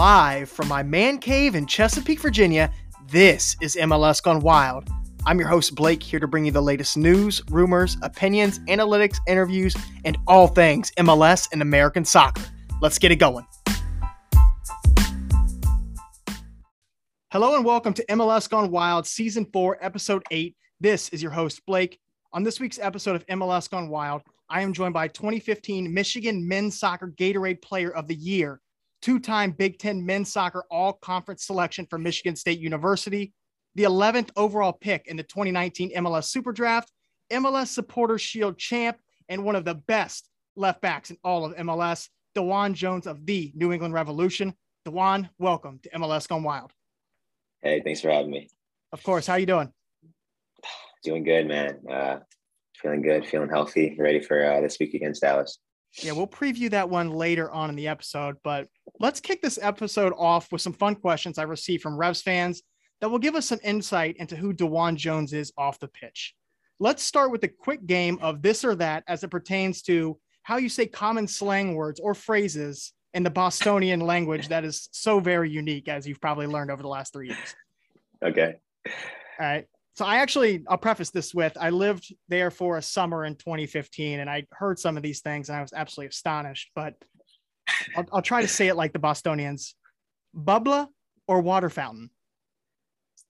live from my man cave in Chesapeake, Virginia. This is MLS Gone Wild. I'm your host, Blake, here to bring you the latest news, rumors, opinions, analytics, interviews, and all things MLS and American soccer. Let's get it going. Hello and welcome to MLS Gone Wild, Season 4, Episode 8. This is your host, Blake. On this week's episode of MLS Gone Wild, I am joined by 2015 Michigan Men's Soccer Gatorade Player of the Year, two time Big Ten Men's Soccer All Conference selection for Michigan State University, the 11th overall pick in the 2019 MLS Super Draft, MLS Supporter Shield champ, and one of the best left backs in all of MLS, DeJuan Jones of the New England Revolution. DeJuan, welcome to MLS Gone Wild. Hey, thanks for having me. Of course. How you doing? Doing good, man. Uh, feeling good, feeling healthy, ready for uh, this week against Dallas. Yeah, we'll preview that one later on in the episode, but let's kick this episode off with some fun questions I received from Revs fans that will give us some insight into who DeJuan Jones is off the pitch. Let's start with a quick game of this or that as it pertains to how you say common slang words or phrases in the Bostonian language that is so very unique, as you've probably learned over the last three years. Okay. All right. So I actually, I'll preface this with I lived there for a summer in 2015 and I heard some of these things and I was absolutely astonished, but I'll, I'll try to say it like the Bostonians bubbler or water fountain?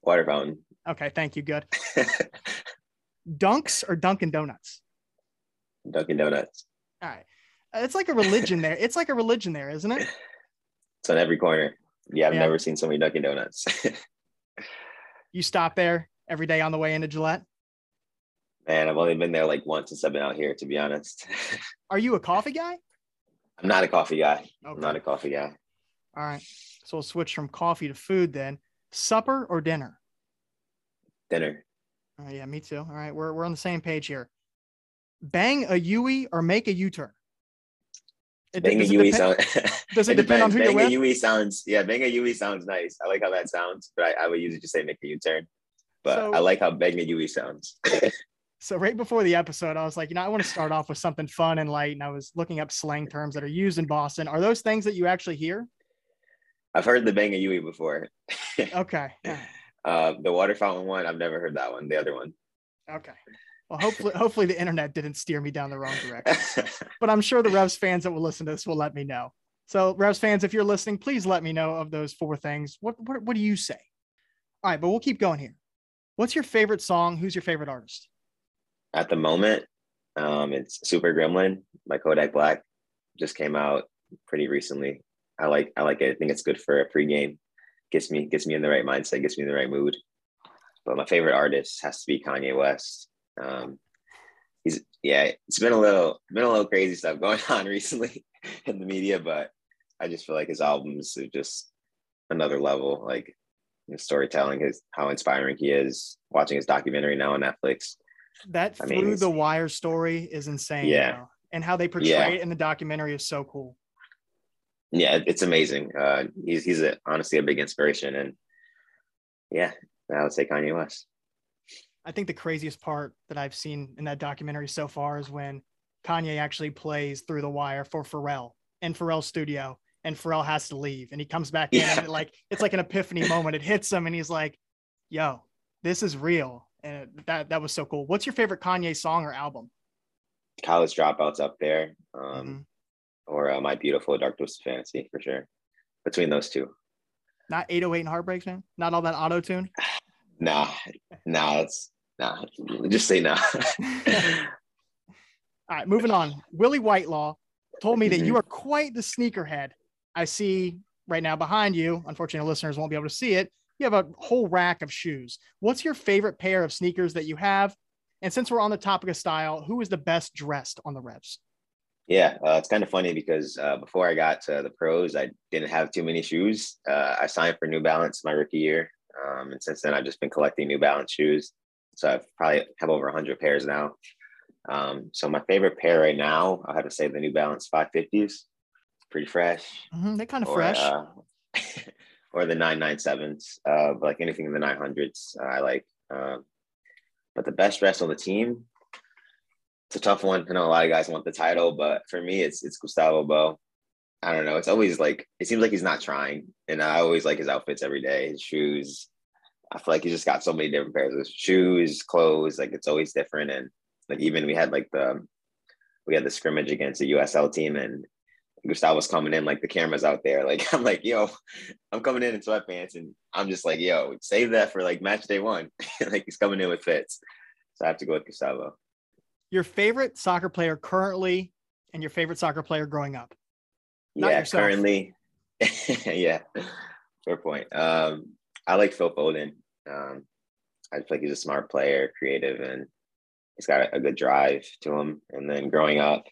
Water fountain. Okay, thank you. Good. Dunks or Dunkin' Donuts? Dunkin' Donuts. All right. It's like a religion there. It's like a religion there, isn't it? It's on every corner. Yeah, I've Yeah. never seen so many Dunkin' Donuts. You stop there every day on the way into Gillette. Man, I've only been there like once since I've been out here, to be honest. Are you a coffee guy? I'm not a coffee guy. I'm not a coffee guy. All right. So we'll switch from coffee to food then. Supper or dinner? Dinner. Oh, yeah, me too. All right. We're, we're on the same page here. Bang a Yui or make a U turn? It- Bang a it Yui depend- sound. does it depend on who you're with? Bang a? Yui sounds. Yeah, Bang a Yui sounds nice. I like how that sounds, but I, I would usually just say make a U-turn. But So- I like how Bang a Yui sounds. So right before the episode, I was like, you know, I want to start off with something fun and light. And I was looking up slang terms that are used in Boston. Are those things that you actually hear? I've heard the Bang a Yui before. Okay. Yeah. Uh, the water fountain one, I've never heard that one. The other one. Okay. Well, hopefully, hopefully the internet didn't steer me down the wrong direction. But I'm sure the Revs fans that will listen to this will let me know. So, Revs fans, if you're listening, please let me know of those four things. What what, what do you say? All right, but we'll keep going here. What's your favorite song? Who's your favorite artist? At the moment, um, it's Super Gremlin by Kodak Black. Just came out pretty recently. I like I like it. I think it's good for a pregame. Gets me gets me in the right mindset. Gets me in the right mood. But my favorite artist has to be Kanye West. Um, he's yeah. It's been a little been a little crazy stuff going on recently in the media, but I just feel like his albums are just another level. Like his storytelling, his how inspiring he is. Watching his documentary now on Netflix. That I through it's- the wire story is insane. Yeah. bro. And how they portray Yeah. it in the documentary is so cool. yeah, it's amazing. Uh, he's he's a, honestly a big inspiration, and yeah, I would say Kanye West. I think the craziest part that I've seen in that documentary so far is when Kanye actually plays through the wire for Pharrell in Pharrell's studio, and Pharrell has to leave, and he comes back in, and it, like it's like an epiphany moment. It hits him, and he's like, "Yo, this is real," and that that was so cool. What's your favorite Kanye song or album? College dropouts up there, um, Mhm. or uh, My Beautiful Dark Twisted Fantasy for sure. Between those two, Not 808 and Heartbreaks, man. Not all that auto tune. nah, nah, it's nah. Just say nah. All right, moving on. Willie Whitelaw told me that you are quite the sneakerhead. I see right now behind you. Unfortunately, listeners won't be able to see it. You have a whole rack of shoes. What's your favorite pair of sneakers that you have? And since we're on the topic of style, who is the best dressed on the Revs? Yeah, uh, it's kind of funny because uh, before I got to the pros, I didn't have too many shoes. Uh, I signed for New Balance my rookie year, um, and since then I've just been collecting New Balance shoes. So I probably have over 100 pairs now. Um, so my favorite pair right now, I have to say the New Balance 550s. Pretty fresh. Mhm, they're kind of Or, fresh. uh, or the 997s, uh, but like anything in the 900s, uh, I like. Um, but the best dress on the team, it's a tough one. I know a lot of guys want the title, but for me, it's it's Gustavo Bou. I don't know. It's always like it seems like he's not trying, and I always like his outfits every day. His shoes. I feel like he just got so many different pairs of shoes, clothes. Like it's always different, and like even we had like the we had the scrimmage against the USL team, and Gustavo's coming in, like the camera's out there. Like I'm like, yo, I'm coming in in sweatpants, and I'm just like, yo, save that for like match day one. like he's coming in with fits, so I have to go with Gustavo. Your favorite soccer player currently, and your favorite soccer player growing up. Not yeah, yourself. currently, yeah, fair point. Um, I like Phil Foden. Um, I feel like he's a smart player, creative, and he's got a, a good drive to him. And then growing up,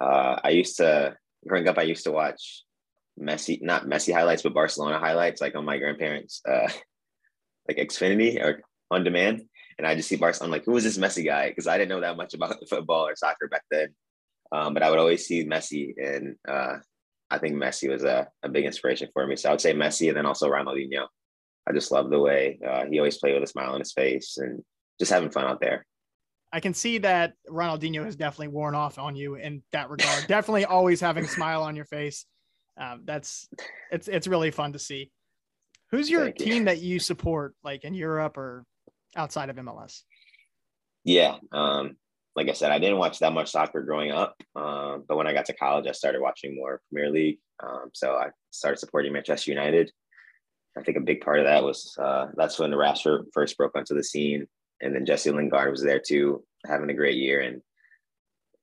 uh, I used to growing up, I used to watch Messi, not Messi highlights, but Barcelona highlights, like on my grandparents' uh, like Xfinity or on demand. And I just see Barcelona. I'm like, who is this Messi guy? Because I didn't know that much about football or soccer back then. Um, but I would always see Messi, and uh, I think Messi was a, a big inspiration for me. So I would say Messi, and then also Ronaldinho. I just love the way uh, he always played with a smile on his face and just having fun out there. I can see that Ronaldinho has definitely worn off on you in that regard. definitely always having a smile on your face. Um, that's it's it's really fun to see. Who's your Thank team you. that you support, like in Europe or outside of MLS? Yeah, um, like I said, I didn't watch that much soccer growing up, um, but when I got to college, I started watching more Premier League. Um, so I started supporting Manchester United. I think a big part of that was uh, that's when the Rashford first broke onto the scene and then Jesse Lingard was there too, having a great year. And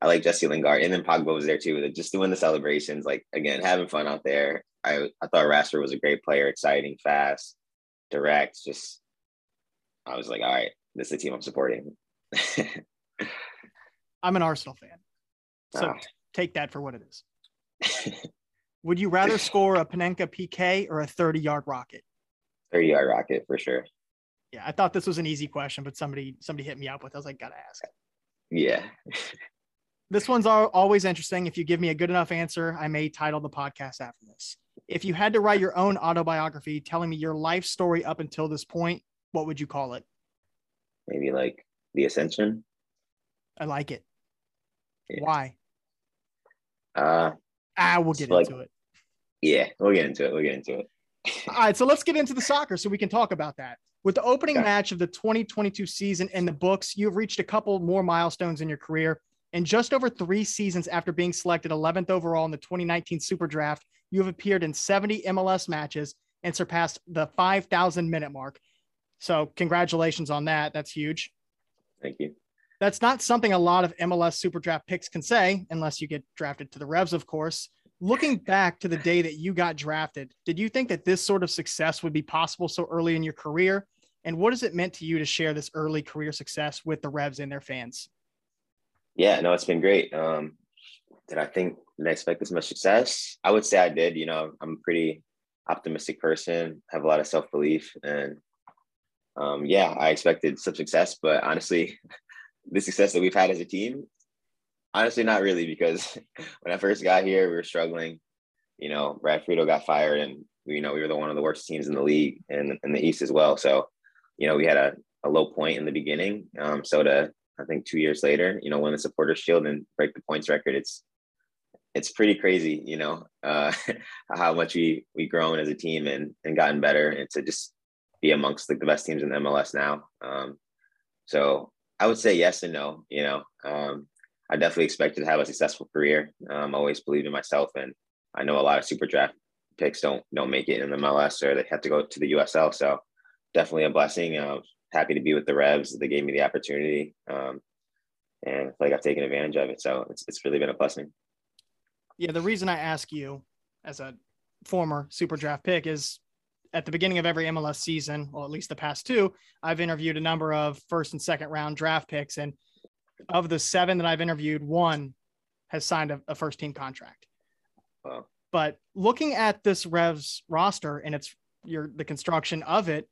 I like Jesse Lingard, and then Pogba was there too. Just doing the celebrations, like again, having fun out there. I I thought Rashford was a great player, exciting, fast, direct. Just I was like, all right, this is the team I'm supporting. I'm an Arsenal fan, so ah. take that for what it is. Would you rather score a Panenka PK or a 30 yard rocket? 30 yard rocket for sure yeah, I thought this was an easy question, but somebody somebody hit me up with. I was like, gotta ask. Yeah. this one's always interesting. If you give me a good enough answer, I may title the podcast after this. If you had to write your own autobiography telling me your life story up until this point, what would you call it? Maybe like the ascension. I like it. Yeah. Why? Uh ah, we'll get into it. Yeah, we'll get into it. We'll get into it. All right, so let's get into the soccer so we can talk about that. With the opening okay. match of the 2022 season in the books, you've reached a couple more milestones in your career. And just over three seasons after being selected 11th overall in the 2019 Super Draft, you have appeared in 70 MLS matches and surpassed the 5,000 minute mark. So, congratulations on that. That's huge. Thank you. That's not something a lot of MLS Super Draft picks can say, unless you get drafted to the Revs, of course. Looking back to the day that you got drafted, did you think that this sort of success would be possible so early in your career? And what has it meant to you to share this early career success with the Revs and their fans? Yeah, no, it's been great. Um, did I think did I expect this much success? I would say I did. You know, I'm a pretty optimistic person, have a lot of self belief, and um, yeah, I expected some success. But honestly, the success that we've had as a team honestly, not really, because when I first got here, we were struggling. You know, Brad Friedel got fired, and you know we were the one of the worst teams in the league and in the East as well. So, you know, we had a, a low point in the beginning. Um, so to I think two years later, you know, win the Supporters Shield and break the points record, it's it's pretty crazy, you know, uh, how much we we grown as a team and and gotten better, and to just be amongst like the best teams in the MLS now. Um, so I would say yes and no. You know, um, I definitely expected to have a successful career. Um, I always believed in myself, and I know a lot of super draft picks don't don't make it in the MLS or they have to go to the USL. So definitely a blessing. Uh, happy to be with the Revs. They gave me the opportunity, um, and like I've taken advantage of it. So it's it's really been a blessing. Yeah, the reason I ask you as a former super draft pick is at the beginning of every MLS season, or at least the past two, I've interviewed a number of first and second round draft picks, and of the seven that I've interviewed, one has signed a, a first team contract. Wow. But looking at this Revs roster and it's your the construction of it,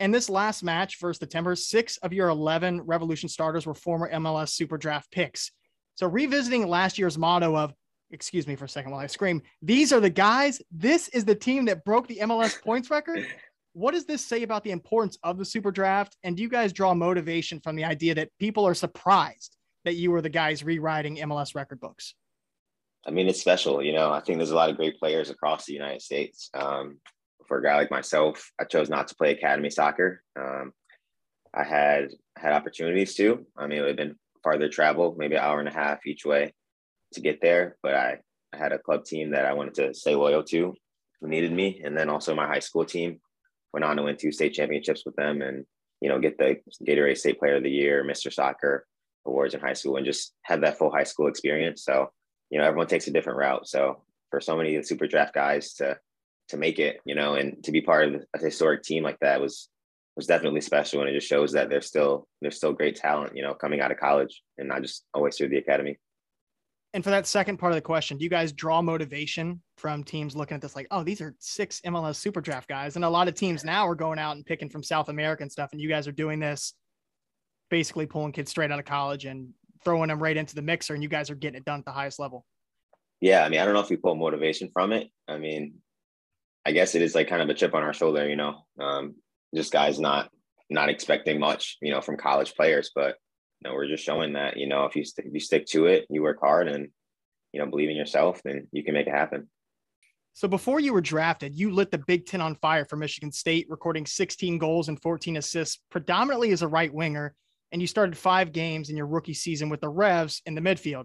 and this last match versus the Timbers, six of your 11 Revolution starters were former MLS Super Draft picks. So revisiting last year's motto of, excuse me for a second while I scream, these are the guys. This is the team that broke the MLS points record. what does this say about the importance of the super draft? And do you guys draw motivation from the idea that people are surprised that you were the guys rewriting MLS record books? I mean, it's special. You know, I think there's a lot of great players across the United States. Um, for a guy like myself, I chose not to play academy soccer. Um, I had had opportunities to. I mean, it would have been farther travel, maybe an hour and a half each way to get there. But I, I had a club team that I wanted to stay loyal to who needed me. And then also my high school team went on to win two state championships with them and, you know, get the Gatorade State Player of the Year, Mr. Soccer awards in high school and just have that full high school experience. So, you know, everyone takes a different route. So for so many of the super draft guys to to make it, you know, and to be part of a historic team like that was was definitely special and it just shows that there's still there's still great talent you know coming out of college and not just always through the academy and for that second part of the question do you guys draw motivation from teams looking at this like oh these are six mls super draft guys? And a lot of teams now are going out and picking from south american stuff and you guys are doing this basically pulling kids straight out of college and throwing them right into the mixer and you guys are getting it done at the highest level. Yeah i mean i don't know if we pull motivation from it. I mean i guess it is like kind of a chip on our shoulder you know? Um, just guys not not expecting much, you know, from college players. But know, we're just showing that you know if you st- if you stick to it, you work hard, and you know believe in yourself, then you can make it happen. So before you were drafted, you lit the Big Ten on fire for Michigan State, recording 16 goals and 14 assists, predominantly as a right winger. And you started five games in your rookie season with the Revs in the midfield.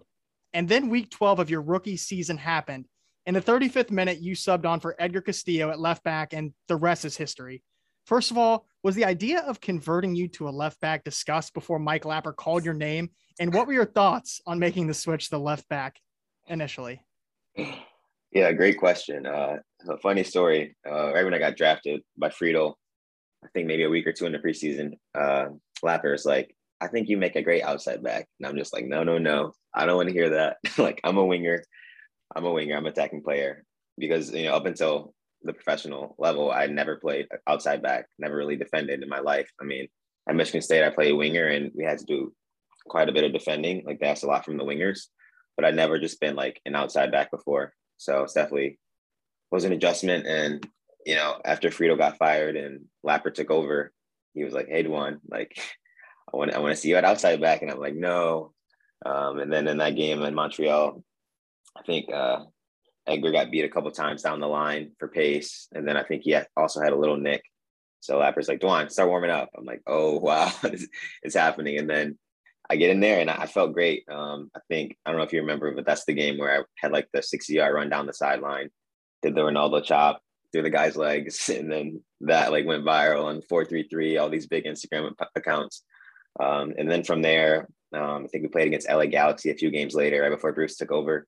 And then week 12 of your rookie season happened. In the 35th minute, you subbed on for Edgar Castillo at left back, and the rest is history. First of all, was the idea of converting you to a left back discussed before Mike Lapper called your name? And what were your thoughts on making the switch to the left back initially? Yeah, great question. Uh, a funny story. Uh, right when I got drafted by Friedel, I think maybe a week or two in the preseason, uh, Lapper like, I think you make a great outside back. And I'm just like, no, no, no. I don't want to hear that. like, I'm a winger. I'm a winger. I'm an attacking player. Because, you know, up until the professional level, I never played outside back, never really defended in my life. I mean, at Michigan State, I played winger and we had to do quite a bit of defending. Like that's a lot from the wingers, but I'd never just been like an outside back before. So it's definitely was an adjustment. And, you know, after Friedel got fired and Lapper took over, he was like, Hey, DeJuan, like, I want, I want to see you at outside back. And I'm like, no. Um, and then in that game in Montreal, I think uh, Edgar got beat a couple times down the line for pace, and then I think he also had a little nick. So Lapper's like, "DeJuan, start warming up." I'm like, "Oh wow, it's happening!" And then I get in there, and I felt great. Um, I think I don't know if you remember, but that's the game where I had like the 60 yard run down the sideline, did the Ronaldo chop through the guy's legs, and then that like went viral on 433, all these big Instagram accounts. Um, and then from there, um, I think we played against LA Galaxy a few games later, right before Bruce took over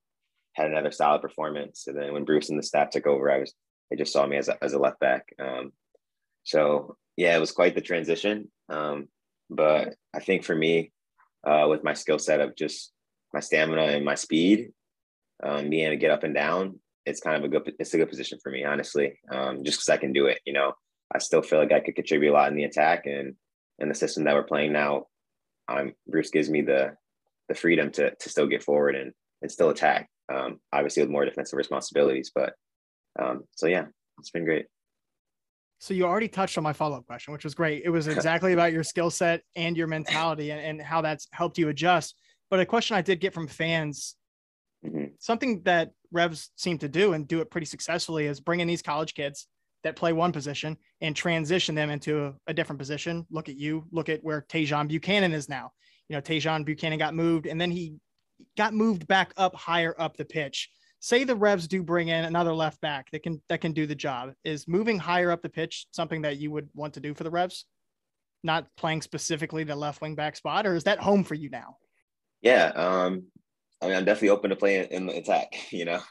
had another solid performance. And then when Bruce and the staff took over, I was they just saw me as a, as a left back. Um, so yeah, it was quite the transition. Um, but I think for me, uh, with my skill set of just my stamina and my speed, um, being able to get up and down, it's kind of a good it's a good position for me, honestly. Um, just because I can do it, you know. I still feel like I could contribute a lot in the attack and in the system that we're playing now. Um, Bruce gives me the the freedom to to still get forward and and still attack um, obviously with more defensive responsibilities. But um, so yeah, it's been great. So you already touched on my follow-up question, which was great. It was exactly about your skill set and your mentality and, and how that's helped you adjust. But a question I did get from fans, mm-hmm. something that Revs seem to do and do it pretty successfully is bringing these college kids that play one position and transition them into a, a different position. Look at you, look at where Tajon Buchanan is now. You know, Tajon Buchanan got moved and then he got moved back up higher up the pitch. Say the Revs do bring in another left back that can that can do the job. Is moving higher up the pitch something that you would want to do for the Revs? Not playing specifically the left wing back spot, or is that home for you now? Yeah, um, I mean, I'm definitely open to playing in the attack. You know,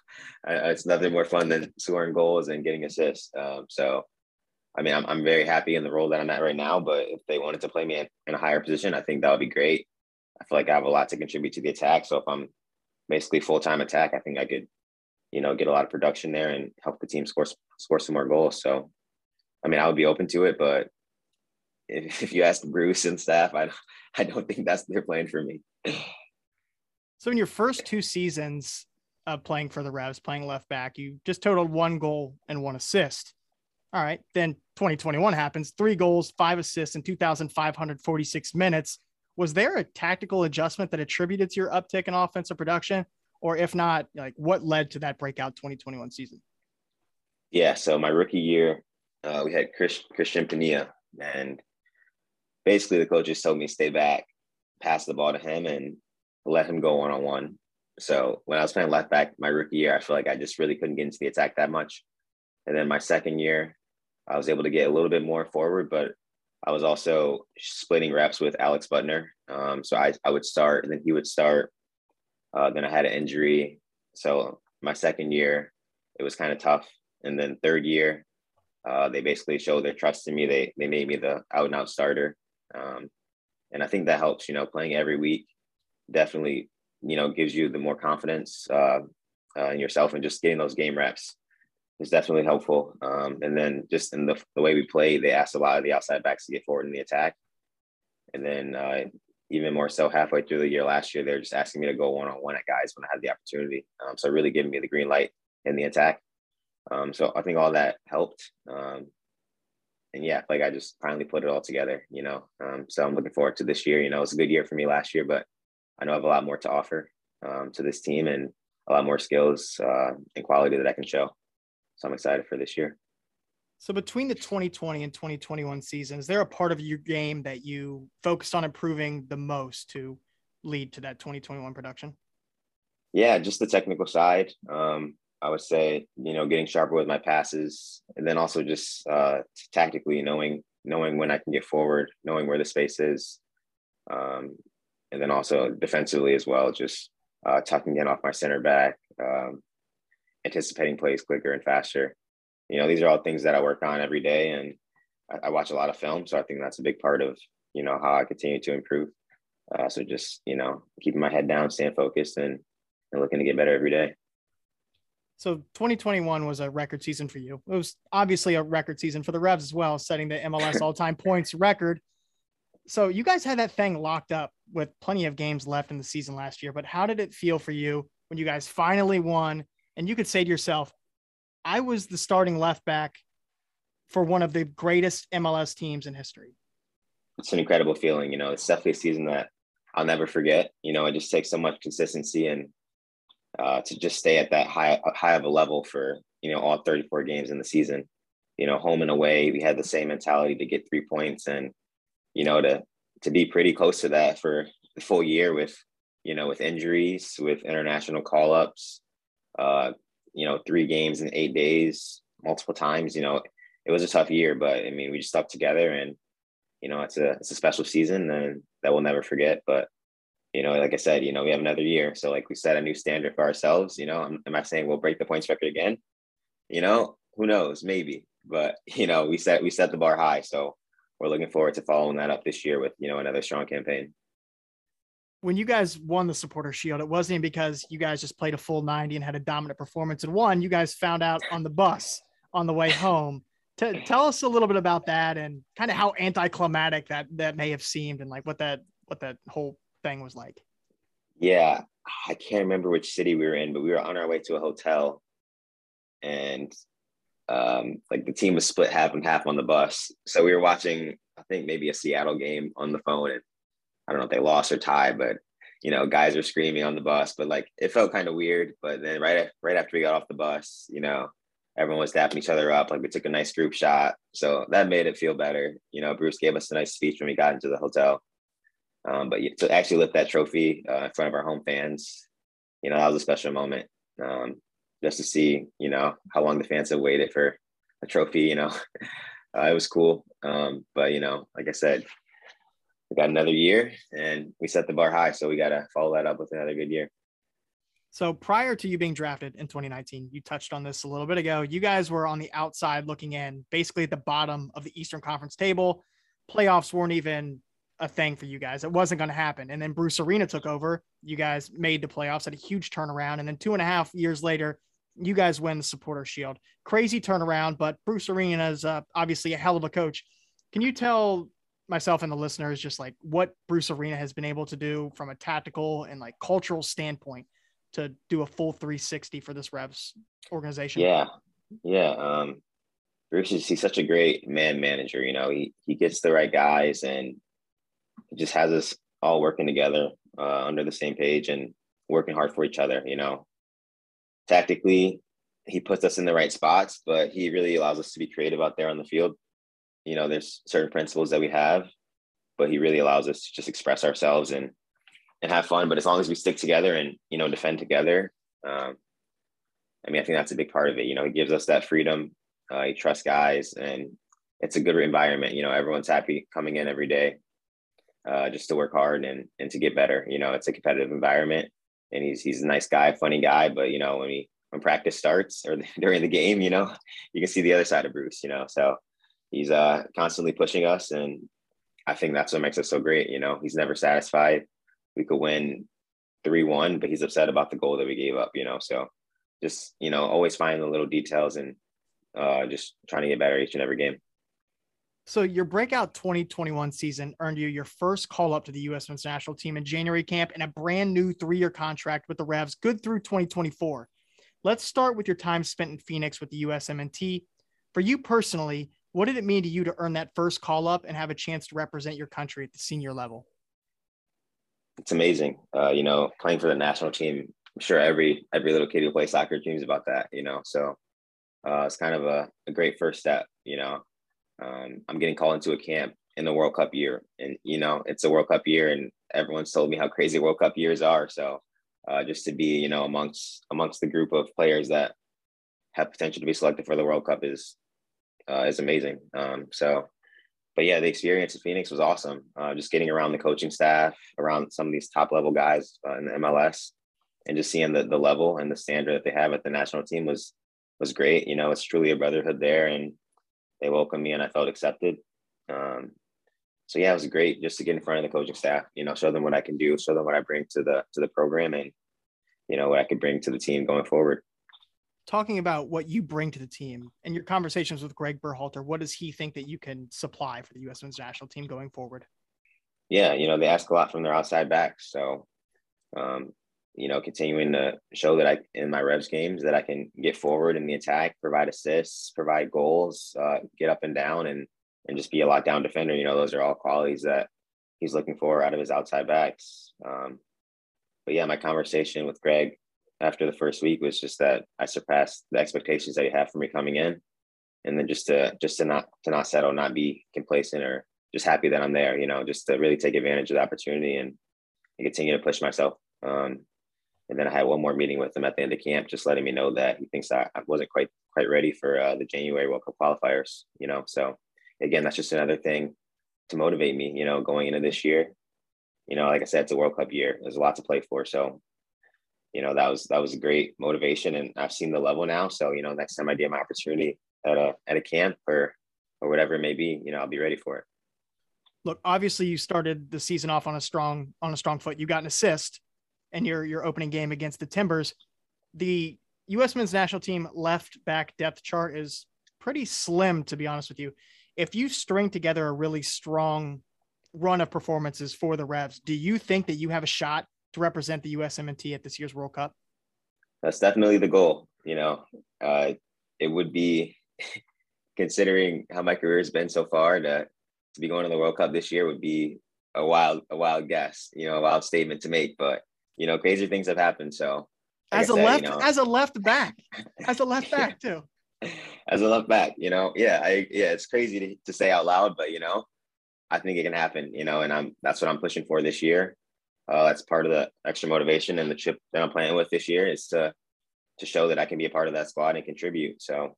it's nothing more fun than scoring goals and getting assists. Um, so, I mean, I'm, I'm very happy in the role that I'm at right now. But if they wanted to play me in a higher position, I think that would be great. I feel like I have a lot to contribute to the attack. So if I'm basically full time attack, I think I could, you know, get a lot of production there and help the team score score some more goals. So, I mean, I would be open to it, but if, if you ask Bruce and staff, I I don't think that's their plan for me. So in your first two seasons of playing for the Revs, playing left back, you just totaled one goal and one assist. All right, then 2021 happens, three goals, five assists in 2,546 minutes was there a tactical adjustment that attributed to your uptick in offensive production? or if not, like what led to that breakout 2021 season? Yeah, so my rookie year, uh, we had Chris, Cristian Penilla, and basically the coaches told me stay back, pass the ball to him, and let him go one on one. So when I was playing left back my rookie year, I feel like I just really couldn't get into the attack that much. And then my second year, I was able to get a little bit more forward, but I was also splitting reps with Alex Buttner. Um, so I, I would start and then he would start. Uh, then I had an injury. So my second year, it was kind of tough. And then third year, uh, they basically showed their trust in me. They, they made me the out and out starter. Um, and I think that helps, you know, playing every week definitely, you know, gives you the more confidence uh, uh, in yourself and just getting those game reps is definitely helpful. Um, and then just in the, the way we play, they asked a lot of the outside backs to get forward in the attack. And then uh, even more so halfway through the year last year, they're just asking me to go one on one at guys when I had the opportunity. Um, so really giving me the green light in the attack. Um, so I think all that helped. Um, and yeah, like I just finally put it all together, you know. Um, so I'm looking forward to this year. You know, it was a good year for me last year, but I know I have a lot more to offer um, to this team and a lot more skills uh, and quality that I can show. So I'm excited for this year. So between the 2020 and 2021 season, is there a part of your game that you focused on improving the most to lead to that 2021 production? Yeah, just the technical side. Um, I would say, you know, getting sharper with my passes, and then also just uh, tactically knowing knowing when I can get forward, knowing where the space is, um, and then also defensively as well, just uh, tucking in off my center back, um, anticipating plays quicker and faster. You know, these are all things that I work on every day, and I, I watch a lot of film, so I think that's a big part of you know how I continue to improve. Uh, so just you know, keeping my head down, staying focused, and and looking to get better every day. So 2021 was a record season for you. It was obviously a record season for the Revs as well, setting the MLS all-time points record. So you guys had that thing locked up with plenty of games left in the season last year, but how did it feel for you when you guys finally won and you could say to yourself, I was the starting left back for one of the greatest MLS teams in history? It's an incredible feeling, you know. It's definitely a season that I'll never forget. You know, it just takes so much consistency and uh, to just stay at that high high of a level for you know all 34 games in the season. You know, home and away, we had the same mentality to get three points, and you know to to be pretty close to that for the full year with you know with injuries, with international call ups, uh, you know three games in eight days, multiple times. You know, it was a tough year, but I mean we just stuck together, and you know it's a it's a special season and that we'll never forget. But you know, like I said, you know, we have another year. So like we set a new standard for ourselves, you know, am, am I saying we'll break the points record again? You know, who knows, maybe, but you know, we set, we set the bar high. So we're looking forward to following that up this year with, you know, another strong campaign. When you guys won the supporter shield, it wasn't because you guys just played a full 90 and had a dominant performance and won. You guys found out on the bus on the way home. T- tell us a little bit about that and kind of how anticlimactic that that may have seemed and like what that what that whole thing was like? Yeah, I can't remember which city we were in, but we were on our way to a hotel, and um, like the team was split half and half on the bus. So we were watching, I think maybe a Seattle game on the phone, and I don't know if they lost or tied, but you know, guys are screaming on the bus. But like it felt kind of weird. But then right right after we got off the bus, you know, everyone was dapping each other up. Like we took a nice group shot, so that made it feel better. You know, Bruce gave us a nice speech when we got into the hotel. Um, but to actually lift that trophy uh, in front of our home fans, you know, that was a special moment. Um, just to see, you know, how long the fans have waited for a trophy, you know, uh, it was cool. Um, but, you know, like I said, we got another year and we set the bar high. So we got to follow that up with another good year. So prior to you being drafted in 2019, you touched on this a little bit ago. You guys were on the outside looking in, basically at the bottom of the Eastern Conference table. Playoffs weren't even a thing for you guys. It wasn't going to happen. And then Bruce Arena took over. You guys made the playoffs, had a huge turnaround. And then two and a half years later, you guys win the supporter shield. Crazy turnaround, but Bruce Arena is uh, obviously a hell of a coach. Can you tell myself and the listeners just like what Bruce Arena has been able to do from a tactical and like cultural standpoint to do a full 360 for this Revs organization? Yeah. Yeah. Um, Bruce is he's such a great man manager. You know, he he gets the right guys and it just has us all working together uh, under the same page. And working hard for each other. You know, tactically, he puts us in the right spots, but he really allows us to be creative out there on the field. You know, there's certain principles that we have, but he really allows us to just express ourselves and and have fun. But as long as we stick together and you know defend together, um, I mean, I think that's a big part of it. You know, he gives us that freedom. Uh, he trusts guys, and it's a good environment. You know, everyone's happy coming in every day, uh, just to work hard and and to get better. You know, it's a competitive environment, and he's he's a nice guy, funny guy. But you know, when he when practice starts or during the game, you know, you can see the other side of Bruce. You know, so he's uh constantly pushing us, and I think that's what makes us so great. You know, he's never satisfied. We could win three one, but he's upset about the goal that we gave up. You know, so just you know, always finding the little details and uh, just trying to get better each and every game. So your breakout 2021 season earned you your first call up to the U.S. men's national team in January camp and a brand new three-year contract with the Revs, good through 2024. Let's start with your time spent in Phoenix with the USMNT. For you personally, what did it mean to you to earn that first call up and have a chance to represent your country at the senior level? It's amazing. Uh, you know, playing for the national team. I'm sure every every little kid who plays soccer dreams about that. You know, so uh, it's kind of a, a great first step. You know, um, I'm getting called into a camp in the World Cup year, and you know it's a World Cup year, and everyone's told me how crazy World Cup years are. So uh, just to be, you know, amongst amongst the group of players that have potential to be selected for the World Cup is uh, is amazing. Um, so, but yeah, the experience at Phoenix was awesome. Uh, just getting around the coaching staff, around some of these top level guys uh, in the MLS, and just seeing the the level and the standard that they have at the national team was was great. You know, it's truly a brotherhood there, and they welcomed me and I felt accepted. Um, so yeah, it was great just to get in front of the coaching staff, you know, show them what I can do, show them what I bring to the to the program and you know what I could bring to the team going forward. Talking about what you bring to the team and your conversations with Greg Berhalter, what does he think that you can supply for the U.S. men's national team going forward? Yeah, you know, they ask a lot from their outside backs. So, um, you know, continuing to show that I in my Revs games that I can get forward in the attack, provide assists, provide goals, uh, get up and down, and and just be a lockdown defender. You know, those are all qualities that he's looking for out of his outside backs. Um, but yeah, my conversation with Greg after the first week was just that I surpassed the expectations that you have for me coming in, and then just to just to not to not settle, not be complacent, or just happy that I'm there. You know, just to really take advantage of the opportunity and, continue to push myself. Um, and then I had one more meeting with him at the end of camp, just letting me know that he thinks I, I wasn't quite quite ready for uh, the January World Cup qualifiers. You know, so again, that's just another thing to motivate me. You know, going into this year. You know, like I said, it's a World Cup year. There's a lot to play for. So, you know, that was that was a great motivation, and I've seen the level now. So, you know, next time I get my opportunity at a at a camp or or whatever it may be, you know, I'll be ready for it. Look, obviously, you started the season off on a strong on a strong foot. You got an assist and your your opening game against the Timbers. The U.S. men's national team left back depth chart is pretty slim, to be honest with you. If you string together a really strong run of performances for the Revs, do you think that you have a shot to represent the USMNT at this year's World Cup? That's definitely the goal. You know, uh, it would be considering how my career has been so far to to be going to the World Cup this year would be a wild a wild guess. You know, a wild statement to make, but you know, crazy things have happened. So like as a left, you know, as a left back, as a left back too. as a left back, you know, yeah, I yeah, it's crazy to, to say out loud, but you know, I think it can happen, you know, and I'm that's what I'm pushing for this year. Uh, that's part of the extra motivation and the chip that I'm playing with this year is to to show that I can be a part of that squad and contribute. So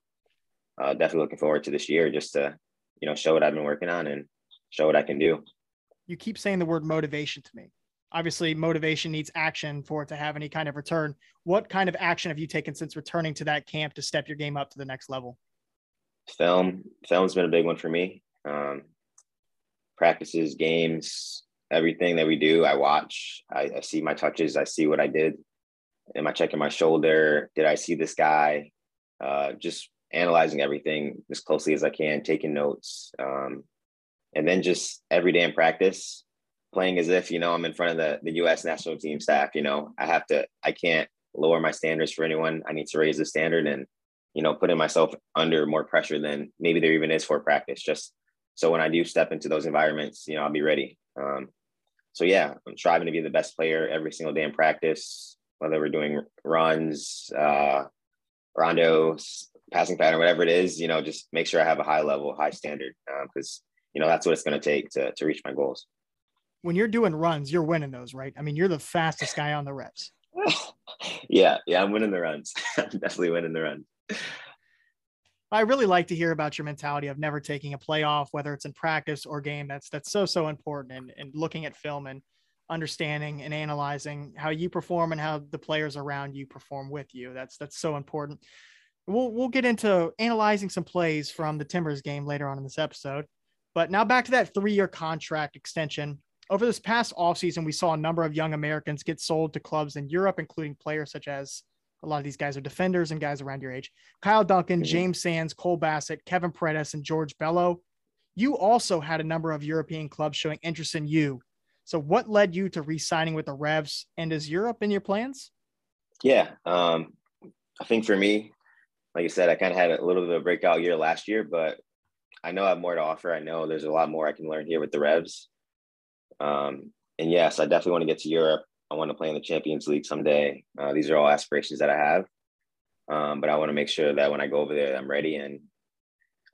uh, definitely looking forward to this year just to you know show what I've been working on and show what I can do. You keep saying the word motivation to me obviously motivation needs action for it to have any kind of return. What kind of action have you taken since returning to that camp to step your game up to the next level? Film, film's been a big one for me. Um, practices, games, everything that we do, I watch. I, I see my touches. I see what I did. Am I checking my shoulder? Did I see this guy? Uh, just analyzing everything as closely as I can, taking notes, um, and then just every day in practice, playing as if you know I'm in front of the the U.S. national team staff. You know, I have to. I can't lower my standards for anyone. I need to raise the standard and you know putting myself under more pressure than maybe there even is for practice. Just so when I do step into those environments, you know, I'll be ready. Um, so yeah, I'm striving to be the best player every single day in practice. whether we're doing runs, uh, rondos, passing pattern, whatever it is, you know, just make sure I have a high level, high standard because, um, you know, that's what it's going to take to, to reach my goals. When you're doing runs, you're winning those, right? I mean, you're the fastest guy on the Revs. yeah. Yeah. I'm winning the runs. I'm definitely winning the runs. I really like to hear about your mentality of never taking a play off, whether it's in practice or game. That's that's so so important. And and looking at film and understanding and analyzing how you perform and how the players around you perform with you. That's that's so important. We'll we'll get into analyzing some plays from the Timbers game later on in this episode. But now back to that three-year contract extension. Over this past offseason, we saw a number of young Americans get sold to clubs in Europe, including players such as a lot of these guys are defenders and guys around your age. Kyle Duncan, mm-hmm. James Sands, Cole Bassett, Kevin Paredes, and George Bello. You also had a number of European clubs showing interest in you. So, what led you to re-signing with the Revs? And is Europe in your plans? Yeah, um, I think for me, like I said, I kind of had a little bit of a breakout year last year, but I know I have more to offer. I know there's a lot more I can learn here with the Revs. Um, and yes, I definitely want to get to Europe. I want to play in the Champions League someday. Uh, these are all aspirations that I have. Um, but I want to make sure that when I go over there, I'm ready. And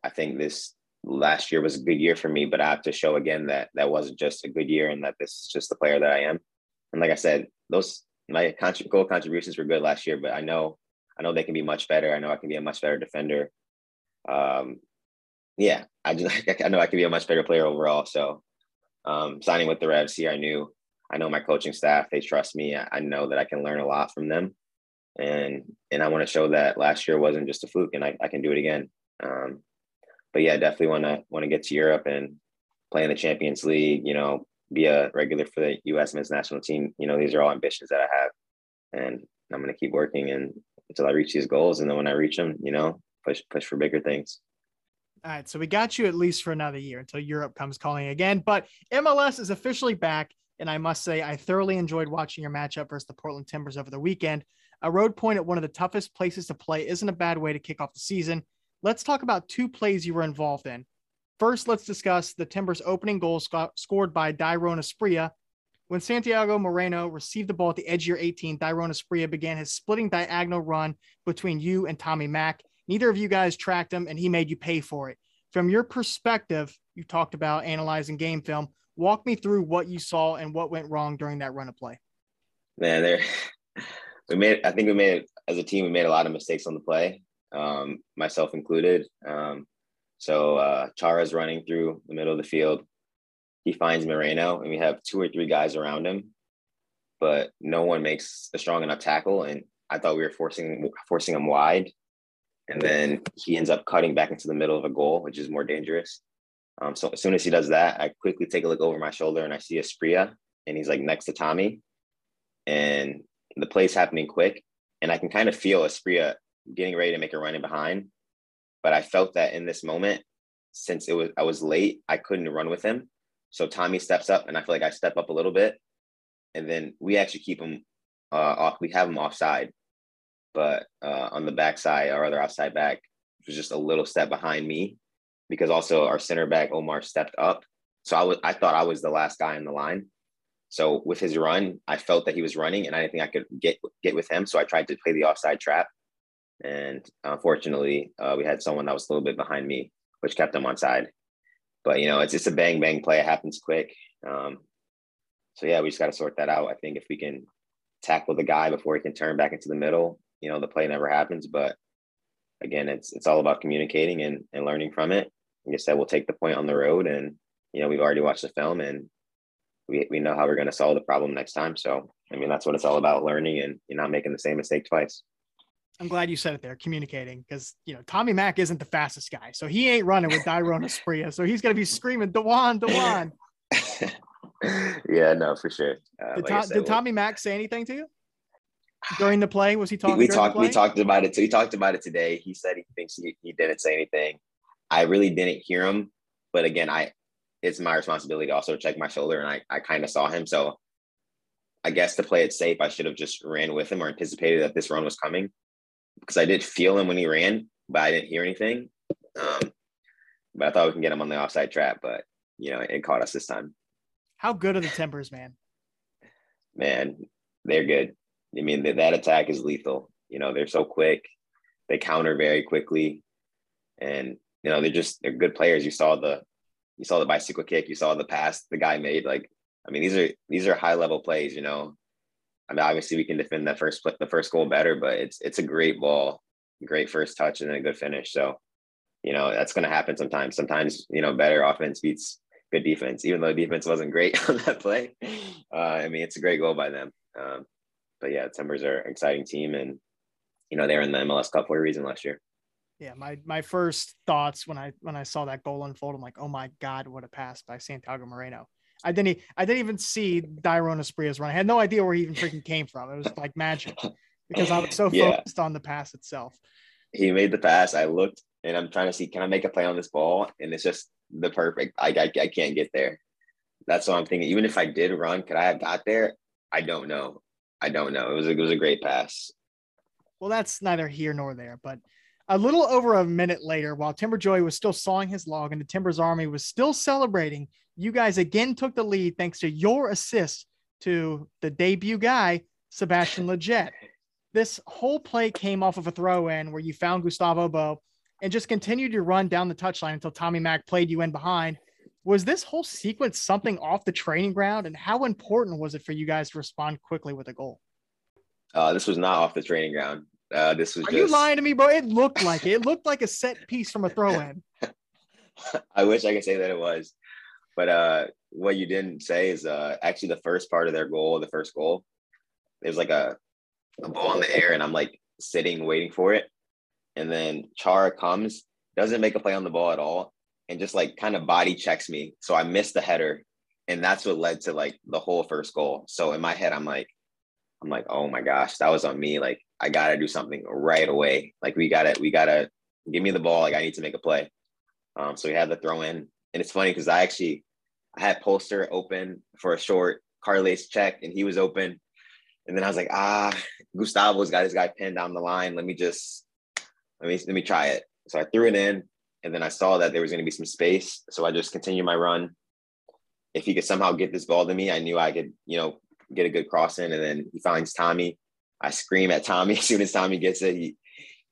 I think this last year was a good year for me, but I have to show again that that wasn't just a good year and that this is just the player that I am. And like I said, those my goal contributions were good last year, but I know I know they can be much better. I know I can be a much better defender. Um, yeah, I just I know I can be a much better player overall. So um, signing with the Revs here, I knew I know my coaching staff, they trust me. I, know that I can learn a lot from them. And and I want to show that last year wasn't just a fluke and I, I can do it again. Um, but yeah, definitely want to want to get to Europe and play in the Champions League, you know, be a regular for the US men's national team. You know, these are all ambitions that I have. And I'm gonna keep working and until I reach these goals. And then when I reach them, you know, push push for bigger things. All right, so we got you at least for another year until Europe comes calling again. But MLS is officially back, and I must say, I thoroughly enjoyed watching your matchup versus the Portland Timbers over the weekend. A road point at one of the toughest places to play isn't a bad way to kick off the season. Let's talk about two plays you were involved in. First, let's discuss the Timbers' opening goal sc- scored by Dairon Asprilla. When Santiago Moreno received the ball at the edge of your 18, Dairon Asprilla began his splitting diagonal run between you and Tommy Mack. Neither of you guys tracked him, and he made you pay for it. From your perspective, you talked about analyzing game film. Walk me through what you saw and what went wrong during that run of play. Man, there we made. I think we made as a team. We made a lot of mistakes on the play, um, myself included. Um, so uh, Chara's running through the middle of the field. He finds Moreno, and we have two or three guys around him, but no one makes a strong enough tackle. And I thought we were forcing forcing him wide, and then he ends up cutting back into the middle of a goal, which is more dangerous. Um, so as soon as he does that, I quickly take a look over my shoulder and I see Asprilla, and he's like next to Tommy, and the play's happening quick, and I can kind of feel Asprilla getting ready to make a run in behind, but I felt that in this moment, since it was I was late, I couldn't run with him. So Tommy steps up, and I feel like I step up a little bit, and then we actually keep him uh, off. We have him offside, but uh, on the backside, our other outside back was just a little step behind me because also our center back Omar stepped up. So I was I thought I was the last guy in the line. So with his run, I felt that he was running, and I didn't think I could get get with him. So I tried to play the offside trap, and unfortunately, uh, we had someone that was a little bit behind me, which kept him on side. But you know, it's just a bang bang play. It happens quick. Um, so yeah, we just got to sort that out. I think if we can tackle the guy before he can turn back into the middle, you know the play never happens but again it's it's all about communicating and, and learning from it like i said we'll take the point on the road and you know we've already watched the film and we, we know how we're going to solve the problem next time so i mean that's what it's all about learning and you're not making the same mistake twice I'm glad you said it there, communicating, because you know Tommy Mack isn't the fastest guy, so he ain't running with Dairon Asprilla, so he's gonna be screaming DeJuan, DeJuan. yeah, no, for sure. Uh, did, like said, did Tommy Mack say anything to you? during the play? Was he talking? We talked. We talked about it. He talked about it today. He said he thinks he, he didn't say anything. I really didn't hear him, but again, I it's my responsibility to also check my shoulder, and I I kind of saw him. So I guess to play it safe, I should have just ran with him or anticipated that this run was coming because I did feel him when he ran, but I didn't hear anything. Um, but I thought we can get him on the offside trap, but you know, it caught us this time. How good are the Timbers, man? Man, they're good I mean, that, that attack is lethal. You know, they're so quick, they counter very quickly, and you know they're just they're good players. You saw the you saw the bicycle kick, you saw the pass the guy made. Like, I mean, these are these are high level plays. You know, I mean, obviously we can defend that first the first goal better, but it's it's a great ball, great first touch, and then a good finish. So, you know, that's going to happen sometimes. Sometimes you know better offense beats good defense, even though defense wasn't great on that play. Uh, I mean, it's a great goal by them. Um, but yeah, Timbers are an exciting team, and you know they're in the MLS Cup for a reason last year. Yeah, my my first thoughts when I when I saw that goal unfold, I'm like, oh my god, what a pass by Santiago Moreno. I didn't I didn't even see Dairon Asprilla's run. I had no idea where he even freaking came from. It was like magic because I was so focused yeah. on the pass itself. He made the pass. I looked and I'm trying to see can I make a play on this ball, and it's just the perfect. I I, I can't get there. That's what I'm thinking. Even if I did run, could I have got there? I don't know. I don't know. It was a, it was a great pass. Well, that's neither here nor there. But a little over a minute later, while Timber Joey was still sawing his log and the Timbers Army was still celebrating, you guys again took the lead thanks to your assist to the debut guy, Sebastian Lletget. This whole play came off of a throw in where you found Gustavo Bou and just continued to run down the touchline until Tommy Mack played you in behind. Was this whole sequence something off the training ground? And how important was it for you guys to respond quickly with a goal? Uh, this was not off the training ground. Uh, this was. Are just... you lying to me, bro? It looked like it. It looked like a set piece from a throw in. I wish I could say that it was, but uh, what you didn't say is uh, actually the first part of their goal. The first goal, there's like a, a ball in the air, and I'm like sitting waiting for it, and then Chara comes, doesn't make a play on the ball at all, and just like kind of body checks me. So I missed the header. And that's what led to like the whole first goal. So in my head, I'm like, I'm like, oh my gosh, that was on me. Like I gotta do something right away. Like we gotta, we gotta give me the ball. Like I need to make a play. Um, so we had the throw in. And it's funny because I actually I had Polster open for a short Carles check and he was open. And then I was like, ah, Gustavo's got his guy pinned down the line. Let me just let me let me try it. So I threw it in. And then I saw that there was going to be some space. So I just continued my run. If he could somehow get this ball to me, I knew I could, you know, get a good cross in. And then he finds Tommy. I scream at Tommy as soon as Tommy gets it. He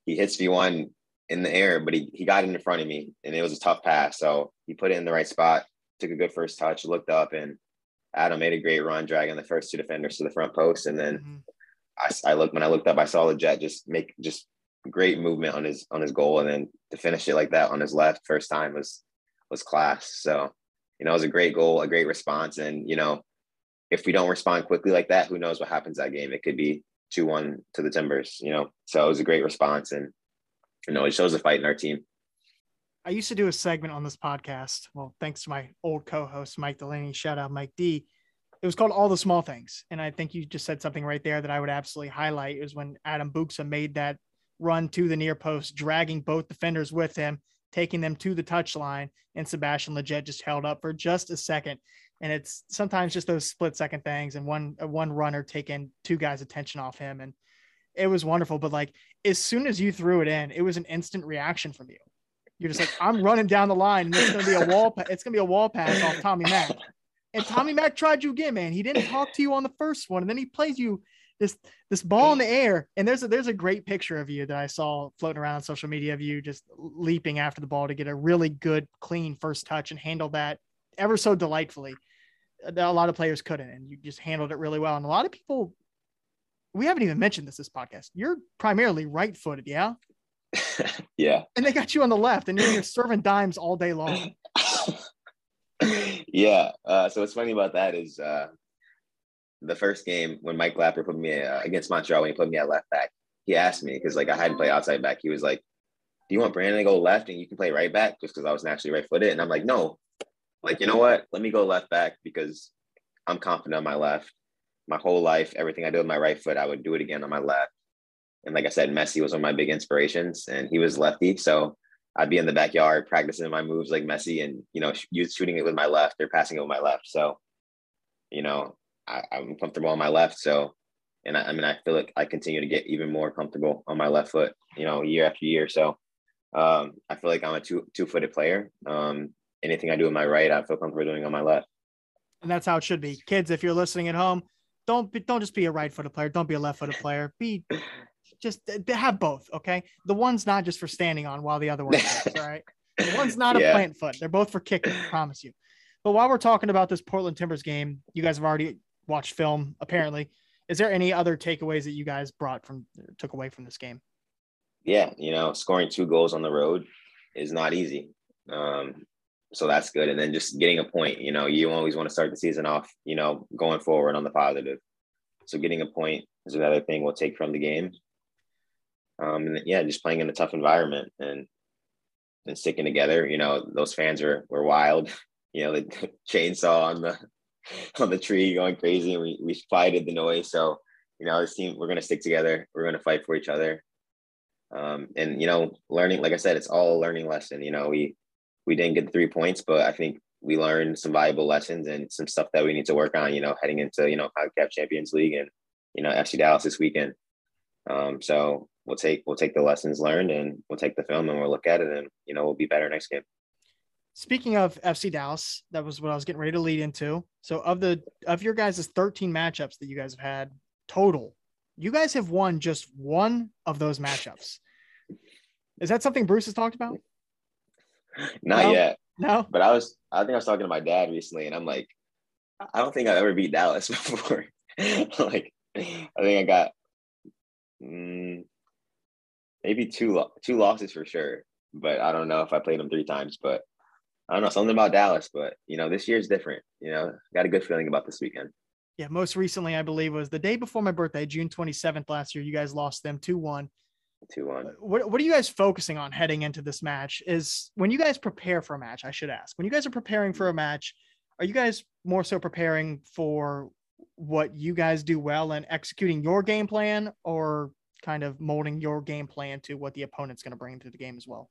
he hits me one in the air, but he, he got it in front of me and it was a tough pass. So he put it in the right spot, took a good first touch, looked up, and Adam made a great run, dragging the first two defenders to the front post. And then mm-hmm. I, I looked when I looked up, I saw the jet just make just great movement on his on his goal, and then to finish it like that on his left first time was was class. So you know, it was a great goal, a great response, and you know, if we don't respond quickly like that, who knows what happens that game? It could be two one to the Timbers. You know, so it was a great response, and you know, it shows a fight in our team. I used to do a segment on this podcast. Well, thanks to my old co-host Mike Delaney. Shout out Mike D. It was called All the Small Things, and I think you just said something right there that I would absolutely highlight. It was when Adam Buksa made that run to the near post, dragging both defenders with him, taking them to the touchline, and Sebastian Lletget just held up for just a second. And it's sometimes just those split second things, and one uh, one runner taking two guys' attention off him, and it was wonderful. But like as soon as you threw it in, it was an instant reaction from you. You're just like, I'm running down the line, and it's gonna be a wall. Pa- it's gonna be a wall pass off Tommy Mack. And Tommy Mack tried you again, man. He didn't talk to you on the first one, and then he plays you this this ball in the air and there's a there's a great picture of you that i saw floating around on social media of you just leaping after the ball to get a really good clean first touch and handle that ever so delightfully a lot of players couldn't and you just handled it really well and a lot of people we haven't even mentioned this this podcast you're primarily right footed yeah yeah and they got you on the left and you're serving dimes all day long yeah uh, so what's funny about that is uh, the first game when Mike Lapper put me uh, against Montreal when he put me at left back, he asked me because like I hadn't played outside back. He was like, "Do you want Brandon to go left and you can play right back?" Just because I was naturally right footed, and I'm like, "No, like you know what? Let me go left back because I'm confident on my left. My whole life, everything I do with my right foot, I would do it again on my left. And like I said, Messi was one of my big inspirations, and he was lefty, so I'd be in the backyard practicing my moves like Messi, and you know, shooting it with my left or passing it with my left. So, you know, I, am comfortable on my left. So, and I, I, mean, I feel like I continue to get even more comfortable on my left foot, you know, year after year. So, um, I feel like I'm a two two footed player. Um, anything I do with my right, I feel comfortable doing on my left. And that's how it should be. Kids, if you're listening at home, don't be, don't just be a right-footed player. Don't be a left-footed player. Be just have both. Okay, the one's not just for standing on while the other one is. All right, the one's not yeah. a plant foot. They're both for kicking. I promise you. But while we're talking about this Portland Timbers game, you guys have already watched film. Apparently, is there any other takeaways that you guys brought from took away from this game? Yeah, you know, scoring two goals on the road is not easy. Um, so that's good. And then just getting a point, you know, you always want to start the season off, you know, going forward on the positive. So getting a point is another thing we'll take from the game. Um, and yeah, just playing in a tough environment and and sticking together. You know, those fans were were wild. You know, the chainsaw on the on the tree going crazy, and we we fighted the noise. So you know, this team we're gonna stick together. We're gonna fight for each other. Um, and you know, learning, like I said, it's all a learning lesson. You know, we we didn't get the three points, but I think we learned some valuable lessons and some stuff that we need to work on, you know, heading into, you know, CONCACAF Champions League and, you know, FC Dallas this weekend. Um, so we'll take, we'll take the lessons learned and we'll take the film and we'll look at it and, you know, we'll be better next game. Speaking of FC Dallas, that was what I was getting ready to lead into. So of the, of your guys' 13 matchups that you guys have had total, you guys have won just one of those matchups. Is that something Bruce has talked about? Not no? yet. No. But I was I think I was talking to my dad recently and I'm like, I don't think I've ever beat Dallas before. like I think I got mm, maybe two two losses for sure. But I don't know if I played them three times. But I don't know, something about Dallas. But you know, this year's different. You know, got a good feeling about this weekend. Yeah, most recently I believe was the day before my birthday, June 27th last year. You guys lost them 2-1 two one. What What are you guys focusing on heading into this match? Is when you guys prepare for a match, I should ask. When you guys are preparing for a match, are you guys more so preparing for what you guys do well and executing your game plan, or kind of molding your game plan to what the opponent's going to bring to the game as well?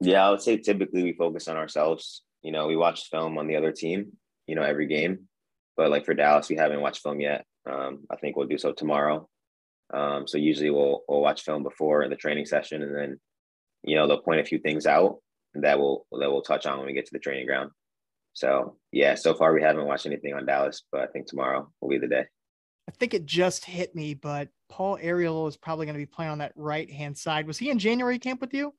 Yeah, I would say typically we focus on ourselves. You know, we watch film on the other team. You know, every game, but like for Dallas, we haven't watched film yet. Um, I think we'll do so tomorrow. Um, so usually we'll we'll watch film before in the training session, and then you know they'll point a few things out that we'll that we'll touch on when we get to the training ground. So yeah, so far we haven't watched anything on Dallas, but I think tomorrow will be the day. I think it just hit me, but Paul Arriola is probably going to be playing on that right hand side. Was he in January camp with you?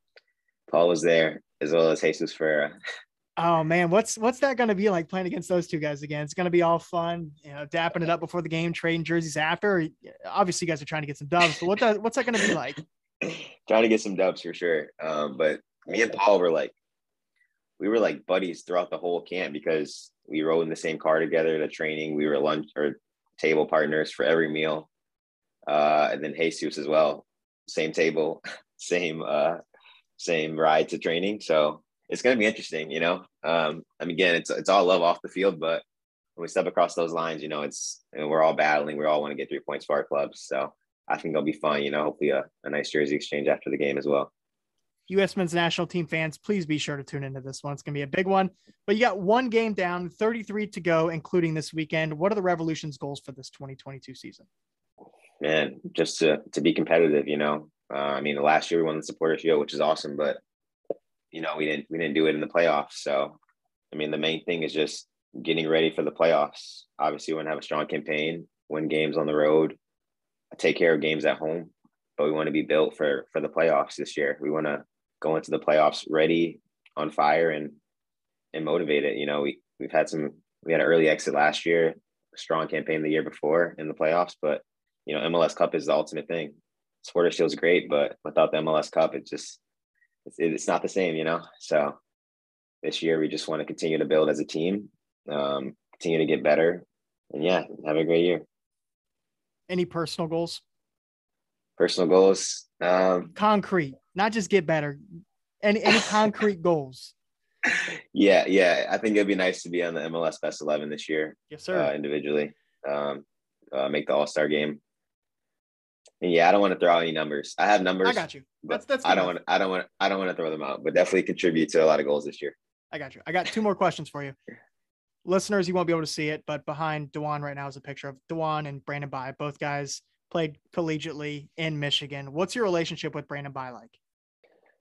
Paul was there as well as Jesus Ferreira. Oh man, what's what's that going to be like playing against those two guys again? It's going to be all fun, you know, dapping it up before the game, trading jerseys after. Obviously, you guys are trying to get some dubs, but what that, what's that going to be like? trying to get some dubs for sure. Um, but me and Paul were like, we were like buddies throughout the whole camp because we rode in the same car together to training. We were lunch or table partners for every meal, uh, and then Jesus as well, same table, same uh, same ride to training. So it's going to be interesting, you know. Um, I mean, again, it's it's all love off the field, but when we step across those lines, you know, it's you know, we're all battling. We all want to get three points for our clubs, so I think it'll be fun. You know, hopefully a, a nice jersey exchange after the game as well. U.S. men's national team fans, please be sure to tune into this one. It's going to be a big one. But you got one game down, 33 to go, including this weekend. What are the Revolution's goals for this 2022 season? Man, just to to be competitive. You know, uh, I mean, last year we won the Supporters Shield, which is awesome, but you know, we didn't we didn't do it in the playoffs. So, I mean, the main thing is just getting ready for the playoffs. Obviously, we want to have a strong campaign, win games on the road, take care of games at home, but we want to be built for for the playoffs this year. We want to go into the playoffs ready, on fire, and and motivated. You know, we we've had some we had an early exit last year, strong campaign the year before in the playoffs, but you know, MLS Cup is the ultimate thing. Supporter Shield's great, but without the MLS Cup, it just it's, it's not the same, you know. So this year we just want to continue to build as a team, um, continue to get better, and yeah, have a great year. Any personal goals? Personal goals. Um, concrete, not just get better. Any any concrete goals? Yeah, yeah. I think it'd be nice to be on the MLS Best Eleven this year. Yes, sir. Uh, individually, um, uh, make the All Star game. And yeah, I don't want to throw out any numbers. I have numbers. I got you. That's that's. I don't want. I don't want. I don't want to throw them out, but definitely contribute to a lot of goals this year. I got you. I got two more questions for you. Listeners, you won't be able to see it, but behind DeJuan right now is a picture of DeJuan and Brandon Bye. Both guys played collegiately in Michigan. What's your relationship with Brandon Bye like?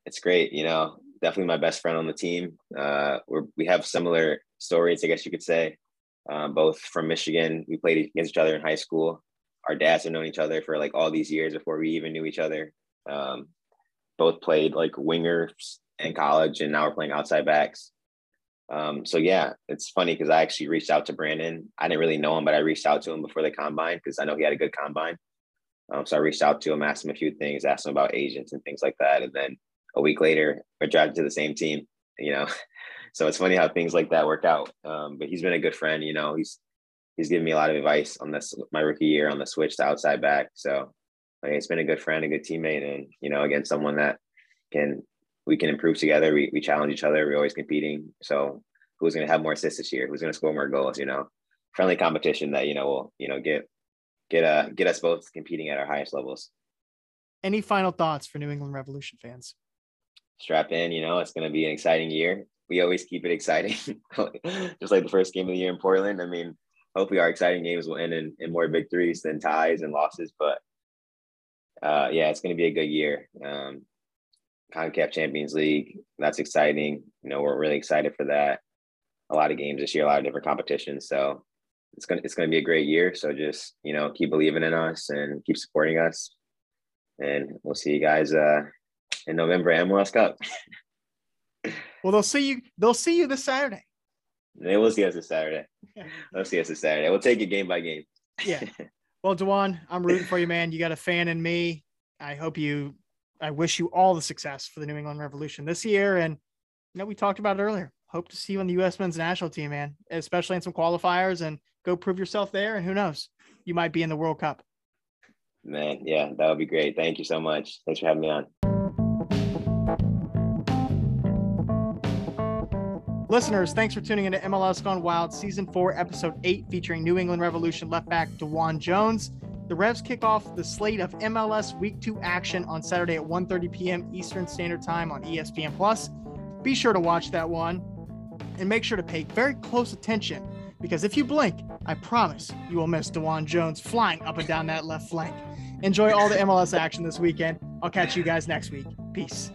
It's great. You know, definitely my best friend on the team. Uh, we're, we have similar stories, I guess you could say. um, both from Michigan. We played against each other in high school. Our dads have known each other for like all these years before we even knew each other. Um, both played like wingers in college, and now we're playing outside backs. Um, so yeah, it's funny because I actually reached out to Brandon. I didn't really know him, but I reached out to him before the combine because I know he had a good combine. Um, so I reached out to him, asked him a few things, asked him about agents and things like that. And then a week later, we're drafted to the same team, you know. so it's funny how things like that work out. Um, but he's been a good friend, you know. He's he's given me a lot of advice on this my rookie year on the switch to outside back. So like, it's been a good friend, a good teammate, and you know, again, someone that can we can improve together. We we challenge each other. We're always competing. So who's going to have more assists this year? Who's going to score more goals? You know, friendly competition that you know will you know get get uh get us both competing at our highest levels. Any final thoughts for New England Revolution fans? Strap in. You know, it's going to be an exciting year. We always keep it exciting, just like the first game of the year in Portland. I mean, hopefully our exciting games will end in, in more victories than ties and losses. But uh, yeah, it's going to be a good year. Um, CONCACAF Champions League, that's exciting. You know, we're really excited for that. A lot of games this year, a lot of different competitions. So it's gonna it's gonna be a great year. So just you know, keep believing in us and keep supporting us. And we'll see you guys uh, in November MLS Cup. well, they'll see you. They'll see you this Saturday. They will see us this Saturday. They'll see us this Saturday. We'll take it game by game. yeah. Well, DeJuan, I'm rooting for you, man. You got a fan in me. I hope you. I wish you all the success for the New England Revolution this year. And you know, we talked about it earlier. Hope to see you on the U.S. Men's National Team, man, especially in some qualifiers, and go prove yourself there. And who knows, you might be in the World Cup. Man, yeah, that would be great. Thank you so much. Thanks for having me on. Listeners, thanks for tuning into MLS Gone Wild Season 4, Episode 8, featuring New England Revolution left back DeJuan Jones. The Revs kick off the slate of MLS Week 2 action on Saturday at 1.30 p.m. Eastern Standard Time on ESPN+. Plus. Be sure to watch that one and make sure to pay very close attention because if you blink, I promise you will miss DeJuan Jones flying up and down that left flank. Enjoy all the MLS action this weekend. I'll catch you guys next week. Peace.